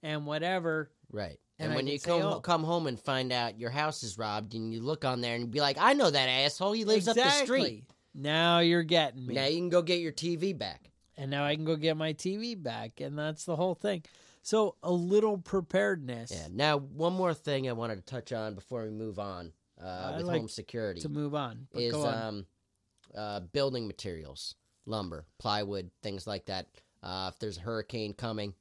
Speaker 1: and whatever.
Speaker 2: right
Speaker 1: And
Speaker 2: and, when you come
Speaker 1: oh.
Speaker 2: come home and find out your house is robbed and you look on there and be like i know that asshole he lives up the street
Speaker 1: Now you're getting me.
Speaker 2: now you can go get your tv back
Speaker 1: and now I can go get my TV back, and that's the whole thing. So a little preparedness
Speaker 2: Yeah. Now, one more thing I wanted to touch on before we move on uh, with
Speaker 1: like
Speaker 2: home security
Speaker 1: to move on.
Speaker 2: Is
Speaker 1: on.
Speaker 2: um, uh, building materials, lumber, plywood, things like that. Uh, if there's a hurricane coming,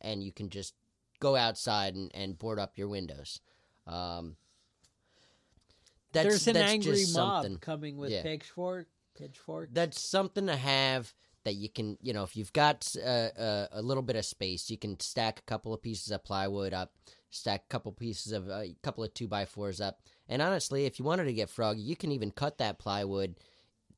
Speaker 2: and you can just go outside and, and board up your windows. Um, that's,
Speaker 1: There's an
Speaker 2: that's
Speaker 1: angry
Speaker 2: just
Speaker 1: mob
Speaker 2: something.
Speaker 1: coming with
Speaker 2: Yeah.
Speaker 1: pitchfork. Pitchfork.
Speaker 2: That's something to have that you can, you know, if you've got uh, uh, a little bit of space, you can stack a couple of pieces of plywood up, stack a couple pieces of a couple of two by fours up, and honestly, if you wanted to get froggy, you can even cut that plywood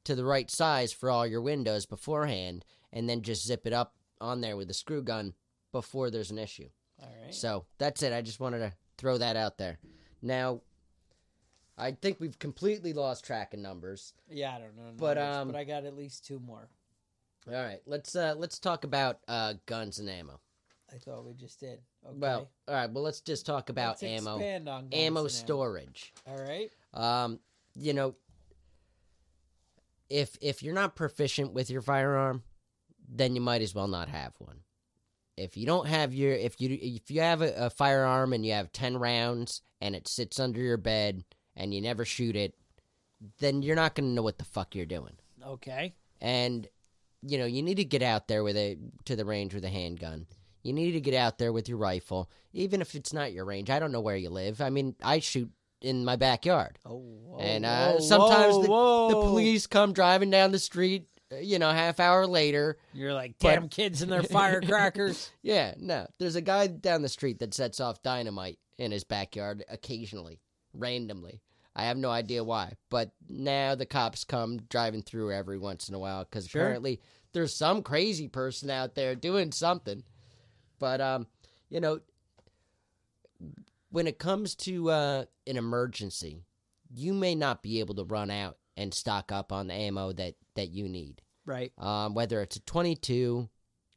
Speaker 2: to the right size for all your windows beforehand, and then just zip it up on there with a screw gun before there's an issue.
Speaker 1: All right.
Speaker 2: So that's it. I just wanted to throw that out there. Now, I think we've completely lost track of numbers.
Speaker 1: Yeah, I don't know.
Speaker 2: But, um,
Speaker 1: but I got at least two more.
Speaker 2: All right, let's uh, let's talk about uh, guns and ammo.
Speaker 1: I thought we just did. Okay.
Speaker 2: Well, all right. Well, let's just talk about
Speaker 1: Let's
Speaker 2: ammo,
Speaker 1: expand on guns
Speaker 2: ammo
Speaker 1: and
Speaker 2: storage.
Speaker 1: All right.
Speaker 2: Um, you know, if if you're not proficient with your firearm, then you might as well not have one. if you don't have your if you if you have a, a firearm and you have 10 rounds and it sits under your bed and you never shoot it then you're not going to know what the fuck you're doing
Speaker 1: Okay.
Speaker 2: and you know you need to get out there with a to the range with a handgun. You need to get out there with your rifle even if it's not your range. I don't know where you live. I mean i shoot in my backyard.
Speaker 1: Oh, whoa,
Speaker 2: and uh,
Speaker 1: whoa,
Speaker 2: sometimes
Speaker 1: whoa,
Speaker 2: the, the police come driving down the street uh, you know half hour later.
Speaker 1: You're like,
Speaker 2: But-
Speaker 1: damn kids and their firecrackers.
Speaker 2: yeah no. There's a guy down the street that sets off dynamite in his backyard occasionally randomly i have no idea why but now the cops come driving through every once in a while because
Speaker 1: Sure.
Speaker 2: apparently there's some crazy person out there doing something but um you know when it comes to uh, an emergency, you may not be able to run out and stock up on the ammo that, that you need.
Speaker 1: right.
Speaker 2: Um, whether it's a 22,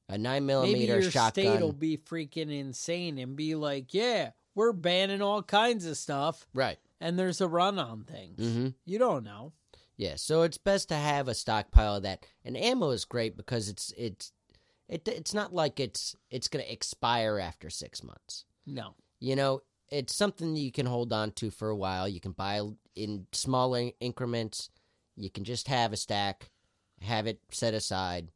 Speaker 2: a 9
Speaker 1: Maybe
Speaker 2: millimeter shotgun.
Speaker 1: state will be freaking insane and be like, yeah, we're banning all kinds of stuff,
Speaker 2: Right.
Speaker 1: And there's a run on things.
Speaker 2: hmm
Speaker 1: You don't know.
Speaker 2: Yeah. So it's best to have a stockpile of that. And ammo is great because it's it's it, it's not like it's it's going to expire after six months.
Speaker 1: No.
Speaker 2: You know, it's something you can hold on to for a while. You can buy in small in- increments. You can just have a stack, have it set aside.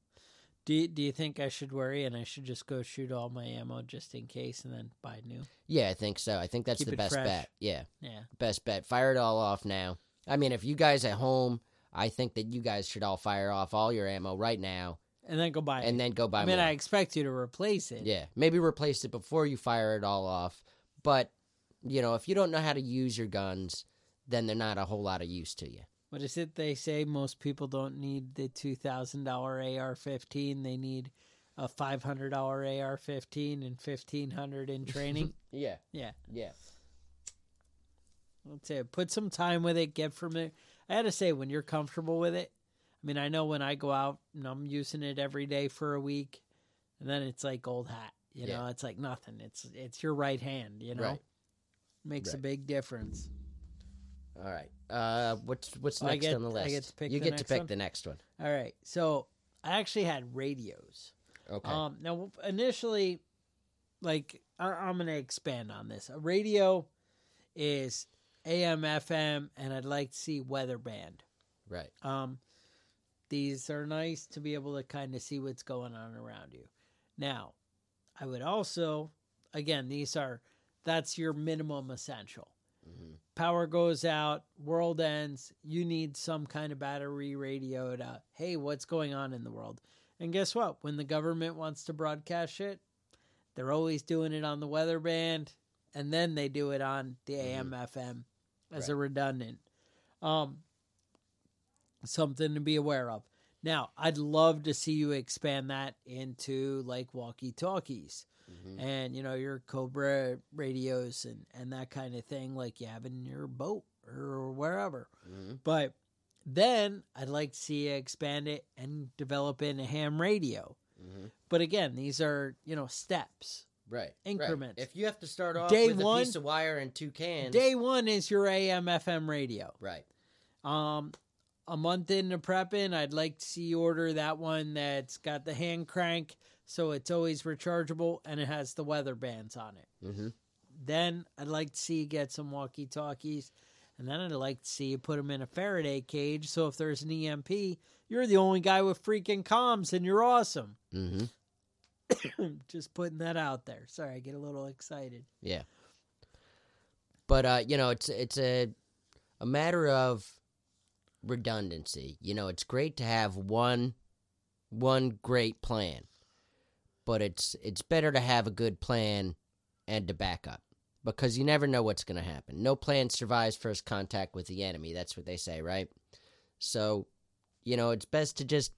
Speaker 1: Do you, do you think I should worry and I should just go shoot all my ammo just in case and then buy new?
Speaker 2: Yeah, I think so. I think that's
Speaker 1: Keep
Speaker 2: the
Speaker 1: it
Speaker 2: best
Speaker 1: fresh.
Speaker 2: bet. Yeah,
Speaker 1: Yeah.
Speaker 2: best bet. Fire it all off now. I mean, if you guys at home, I think that you guys should all fire off all your ammo right now
Speaker 1: And then go buy
Speaker 2: and
Speaker 1: it.
Speaker 2: then go buy
Speaker 1: I mean,
Speaker 2: more.
Speaker 1: I expect you to replace it.
Speaker 2: Yeah, maybe replace it before you fire it all off. But you know, if you don't know how to use your guns, then they're not a whole lot of use to you.
Speaker 1: What is it they say? Most people don't need the two thousand dollar AR fifteen. They need a five hundred dollar AR fifteen and fifteen hundred in training.
Speaker 2: Yeah,
Speaker 1: yeah,
Speaker 2: yeah,
Speaker 1: let's say put some time with it. Get from it. I had to say when you're comfortable with it. I mean, I know when I go out and I'm using it every day for a week, and then it's like old hat. You
Speaker 2: Yeah.
Speaker 1: know, it's like nothing. It's it's your right hand. You know,
Speaker 2: Right.
Speaker 1: makes a big difference.
Speaker 2: All right. Uh, what's what's next
Speaker 1: get-
Speaker 2: on the
Speaker 1: I
Speaker 2: list?
Speaker 1: get to pick
Speaker 2: you
Speaker 1: the
Speaker 2: get to
Speaker 1: next
Speaker 2: pick
Speaker 1: one?
Speaker 2: the next one.
Speaker 1: All right, so I actually had radios.
Speaker 2: Okay.
Speaker 1: Um, now, initially, like I- I'm going to expand on this. A radio is AM, FM, and I'd like to see weather band.
Speaker 2: right.
Speaker 1: Um, these are nice to be able to kind of see what's going on around you. Now, I would also, again, these are that's your minimum essential.
Speaker 2: Hmm
Speaker 1: Power goes out, world ends. You need some kind of battery radio to, hey, what's going on in the world? And guess what? When the government wants to broadcast shit, they're always doing it on the weather band, and then they do it on the AM, FM as a redundant. Um, something to be aware of. Now, I'd love to see you expand that into like walkie talkies
Speaker 2: hmm
Speaker 1: and you know your Cobra radios and and that kind of thing, like you have in your boat or wherever.
Speaker 2: hmm
Speaker 1: But then I'd like to see you expand it and develop in a ham radio.
Speaker 2: hmm
Speaker 1: But again, these are you know steps.
Speaker 2: Right.
Speaker 1: Increments.
Speaker 2: Right. If you have to start off
Speaker 1: Day
Speaker 2: with
Speaker 1: one-
Speaker 2: a piece of wire and two cans.
Speaker 1: Day one is your AM FM radio.
Speaker 2: Right.
Speaker 1: Um, a month into prepping, I'd like to see you order that one that's got the hand crank, so it's always rechargeable and it has the weather bands on it.
Speaker 2: hmm
Speaker 1: Then I'd like to see you get some walkie talkies. And then I'd like to see you put them in a Faraday cage. So if there's an EMP, you're the only guy with freaking comms and you're awesome.
Speaker 2: hmm
Speaker 1: Just putting that out there. Sorry, I get a little excited.
Speaker 2: Yeah. But uh, you know, it's it's a a matter of redundancy. You know, it's great to have one one great plan. But it's it's better to have a good plan and to back up. Because you never know what's gonna happen. No plan survives first contact with the enemy. That's what they say, right? So, you know, it's best to just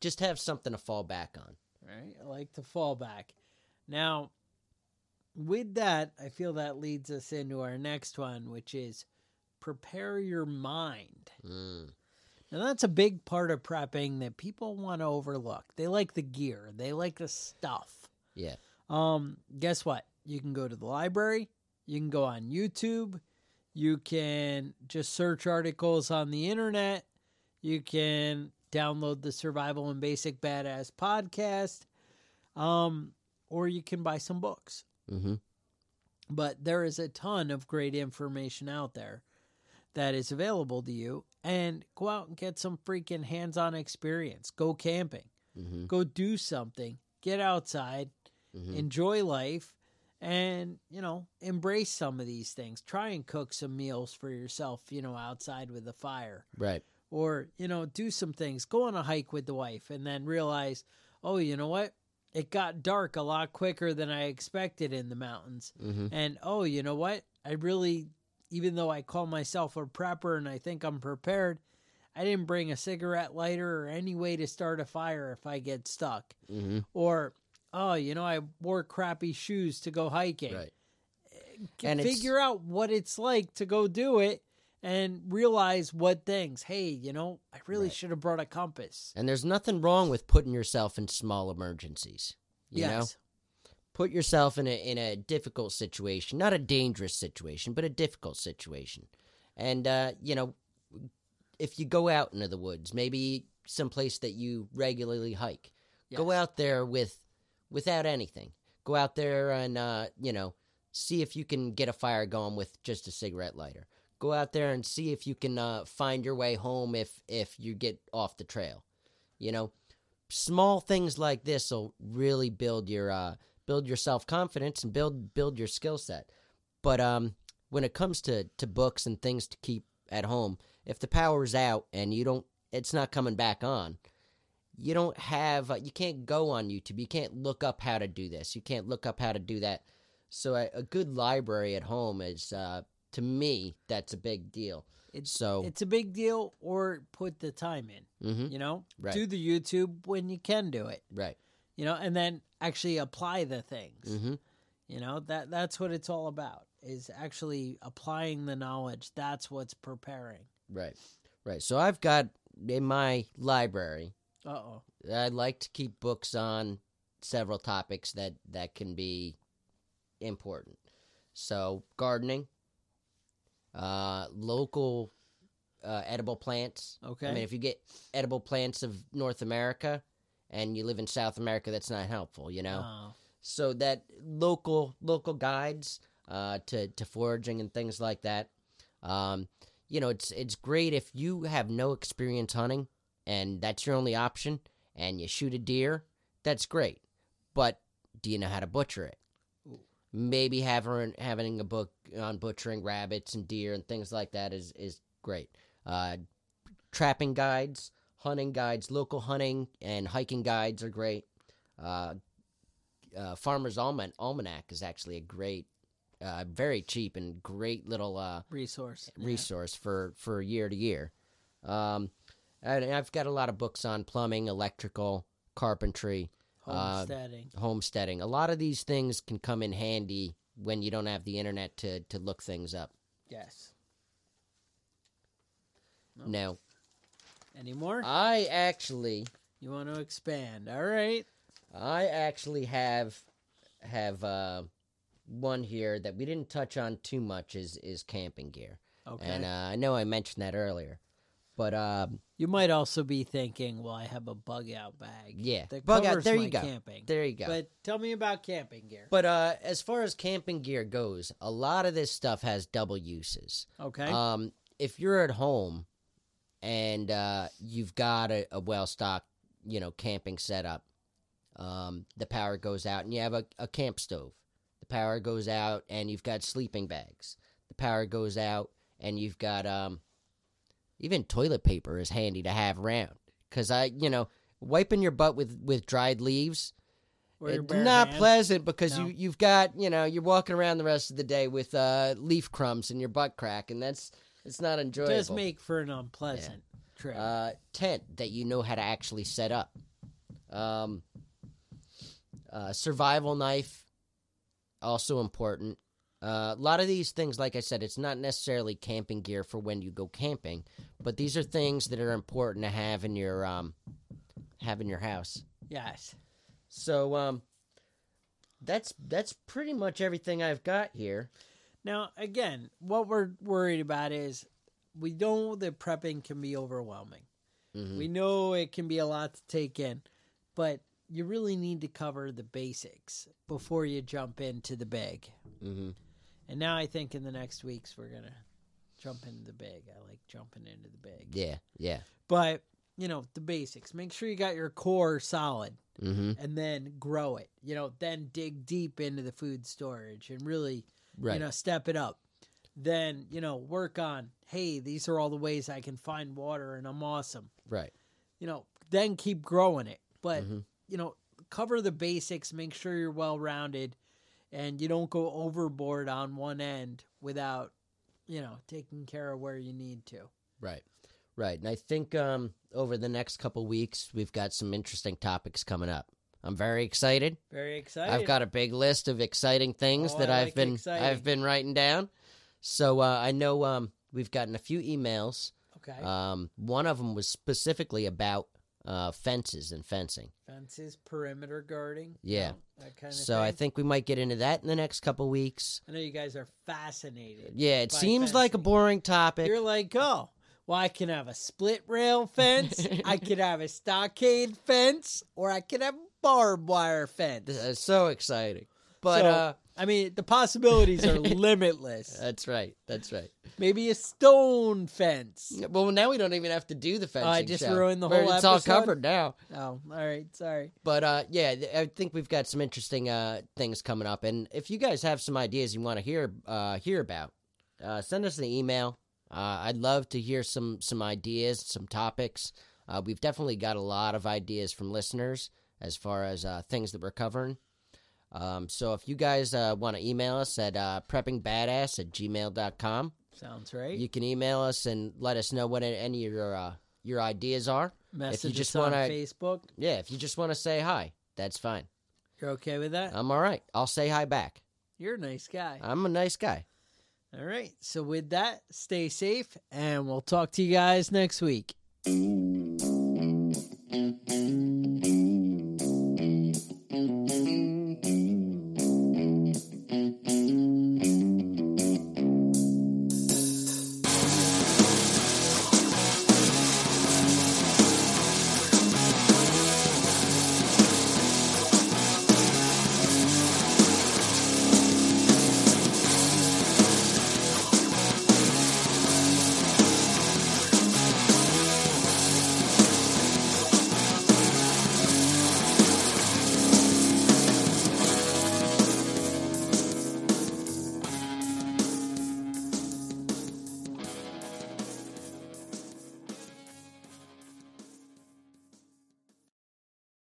Speaker 2: just have something to fall back on.
Speaker 1: Right? I like to fall back. Now, with that, I feel that leads us into our next one, which is prepare your mind.
Speaker 2: Mm.
Speaker 1: Now, that's a big part of prepping that people want to overlook. They like the gear, they like the stuff.
Speaker 2: Yeah.
Speaker 1: Um, guess what? You can go to the library, you can go on YouTube, you can just search articles on the internet, you can download the Survival and Basic Badass podcast. Um, or you can buy some books.
Speaker 2: Mm-hmm.
Speaker 1: But there is a ton of great information out there that is available to you. And go out and get some freaking hands on experience. Go camping,
Speaker 2: Mm-hmm.
Speaker 1: go do something, get outside,
Speaker 2: Mm-hmm.
Speaker 1: enjoy life, and, you know, embrace some of these things. Try and cook some meals for yourself, you know, outside with a fire
Speaker 2: Right.
Speaker 1: or you know do some things go on a hike with the wife and then realize oh you know what it got dark a lot quicker than i expected in the mountains
Speaker 2: Mm-hmm.
Speaker 1: and oh you know what i really even though i call myself a prepper and i think i'm prepared i didn't bring a cigarette lighter or any way to start a fire if i get stuck
Speaker 2: Mm-hmm.
Speaker 1: or oh you know i wore crappy shoes to go hiking
Speaker 2: Right. And
Speaker 1: figure out what it's like to go do it and realize what things hey you know i really
Speaker 2: Right.
Speaker 1: should have brought a compass
Speaker 2: And there's nothing wrong with putting yourself in small emergencies. You know,
Speaker 1: yes
Speaker 2: put yourself in a in a difficult situation, not a dangerous situation, but a difficult situation. And uh, you know, if you go out into the woods, maybe someplace that you regularly hike, go out there with without anything. Go out there and uh, you know, see if you can get a fire going with just a cigarette lighter. Go out there and see if you can uh, find your way home if if you get off the trail. You know, small things like this will really build your uh, build your self confidence and build build your skill set. But um, when it comes to to books and things to keep at home, if the power's out and you don't, it's not coming back on. You don't have, uh, you can't go on YouTube. You can't look up how to do this. You can't look up how to do that. So a, a good library at home is, uh, to me, that's a big deal.
Speaker 1: It's-
Speaker 2: so,
Speaker 1: it's a big deal or put the time in
Speaker 2: mhm,
Speaker 1: you know
Speaker 2: Right.
Speaker 1: do the youtube when you can do it
Speaker 2: right.
Speaker 1: you know and then actually apply the things
Speaker 2: hmm
Speaker 1: you know that that's what it's all about is actually applying the knowledge that's what's preparing
Speaker 2: Right. Right. So I've got in my library,
Speaker 1: uh-oh
Speaker 2: I like to keep books on several topics that that can be important. So gardening, uh, local uh, edible plants.
Speaker 1: okay
Speaker 2: I mean, if you get edible plants of North America and you live in South America, that's not helpful, you know.
Speaker 1: Oh,
Speaker 2: So that local local guides uh, to to foraging and things like that. Um, you know, it's it's great if you have no experience hunting and that's your only option, and you shoot a deer. That's great, but do you know how to butcher it?
Speaker 1: Ooh.
Speaker 2: Maybe having having a book on butchering rabbits and deer and things like that is is great. Uh, trapping guides, hunting guides, local hunting and hiking guides are great. Uh, uh, Farmer's Alman- Almanac is actually a great, uh, very cheap and great little uh,
Speaker 1: resource yeah.
Speaker 2: resource for, for year to year. Um, and I've got a lot of books on plumbing, electrical, carpentry, uh,
Speaker 1: homesteading
Speaker 2: homesteading. A lot of these things can come in handy when you don't have the internet to, to look things up.
Speaker 1: yes No.
Speaker 2: Now,
Speaker 1: any more
Speaker 2: I actually,
Speaker 1: you want to expand all right
Speaker 2: I actually have have uh, one here that we didn't touch on too much is is camping gear.
Speaker 1: okay
Speaker 2: And uh, I know I mentioned that earlier, but um,
Speaker 1: you might also be thinking well i have a bug out bag
Speaker 2: yeah,
Speaker 1: that
Speaker 2: bug out. There you go.
Speaker 1: camping
Speaker 2: There you go.
Speaker 1: but tell me about camping gear
Speaker 2: But uh, as far as camping gear goes, a lot of this stuff has double uses.
Speaker 1: okay
Speaker 2: Um, if you're at home and uh, you've got a, a well stocked, you know, camping setup, um, the power goes out and you have a, a camp stove. The power goes out and you've got sleeping bags. The power goes out and you've got um, even toilet paper is handy to have around because I, you know, wiping your butt with with dried leaves it's not
Speaker 1: hand?
Speaker 2: pleasant because
Speaker 1: No.
Speaker 2: you you've got you know you're walking around the rest of the day with uh, leaf crumbs in your butt crack, and that's it's not enjoyable.
Speaker 1: does make for an unpleasant trip
Speaker 2: uh, tent that you know how to actually set up. Um, uh, survival knife, also important. Uh, a lot of these things, like I said, it's not necessarily camping gear for when you go camping, but these are things that are important to have in your um, have in your house.
Speaker 1: yes
Speaker 2: So um that's that's pretty much everything I've got here.
Speaker 1: Now, again, what we're worried about is we know that prepping can be overwhelming.
Speaker 2: Mhm.
Speaker 1: We know it can be a lot to take in, but you really need to cover the basics before you jump into the big.
Speaker 2: hmm
Speaker 1: And now I think in the next weeks we're gonna jump into the big. I like jumping into the big.
Speaker 2: Yeah, yeah.
Speaker 1: But you know the basics. Make sure you got your core solid,
Speaker 2: hmm
Speaker 1: and then grow it. You know, then dig deep into the food storage and really,
Speaker 2: Right.
Speaker 1: you know, step it up. Then you know, work on. Hey, these are all the ways I can find water, and I'm awesome.
Speaker 2: right.
Speaker 1: You know, then keep growing it. But
Speaker 2: Mhm.
Speaker 1: you know, cover the basics. Make sure you're well rounded, and you don't go overboard on one end without, you know, taking care of where you need to.
Speaker 2: Right. Right. And I think um, over the next couple weeks, we've got some interesting topics coming up. I'm very excited.
Speaker 1: Very excited.
Speaker 2: I've got a big list of exciting things
Speaker 1: Oh,
Speaker 2: that
Speaker 1: I
Speaker 2: I've
Speaker 1: like
Speaker 2: been
Speaker 1: exciting.
Speaker 2: I've been writing down. So uh, I know um, we've gotten a few emails.
Speaker 1: okay.
Speaker 2: Um, one of them was specifically about uh, fences and fencing.
Speaker 1: Fences, perimeter guarding.
Speaker 2: Yeah.
Speaker 1: that kind of
Speaker 2: So
Speaker 1: thing.
Speaker 2: I think we might get into that in the next couple weeks.
Speaker 1: I know you guys are fascinated.
Speaker 2: Yeah, it seems like a boring topic.
Speaker 1: You're like, oh, well, I can have a split rail fence, I could have a stockade fence, or I could have barbed wire fence.
Speaker 2: This is so exciting. But
Speaker 1: So,
Speaker 2: uh,
Speaker 1: I mean, the possibilities are limitless.
Speaker 2: that's right. That's right.
Speaker 1: Maybe a stone fence.
Speaker 2: Well, now we don't even have to do the fencing.
Speaker 1: Oh, I just
Speaker 2: show.
Speaker 1: ruined the whole
Speaker 2: It's all covered now.
Speaker 1: Oh, all right. Sorry.
Speaker 2: But uh, yeah, I think we've got some interesting uh, things coming up. And if you guys have some ideas you want to hear uh, hear about, uh, send us an email. Uh, I'd love to hear some some ideas, some topics. Uh, we've definitely got a lot of ideas from listeners as far as uh, things that we're covering. Um, so if you guys uh, want to email us at uh, preppingbadass at gmail.com,
Speaker 1: Sounds right.
Speaker 2: you can email us and let us know what any of your uh, your ideas are.
Speaker 1: Message
Speaker 2: just
Speaker 1: us on
Speaker 2: wanna-
Speaker 1: Facebook.
Speaker 2: Yeah, if you just want to say hi, that's fine.
Speaker 1: You're okay with that?
Speaker 2: I'm all right. I'll say hi back.
Speaker 1: You're a nice guy.
Speaker 2: I'm a nice guy.
Speaker 1: All right. So with that, stay safe, and we'll talk to you guys next week.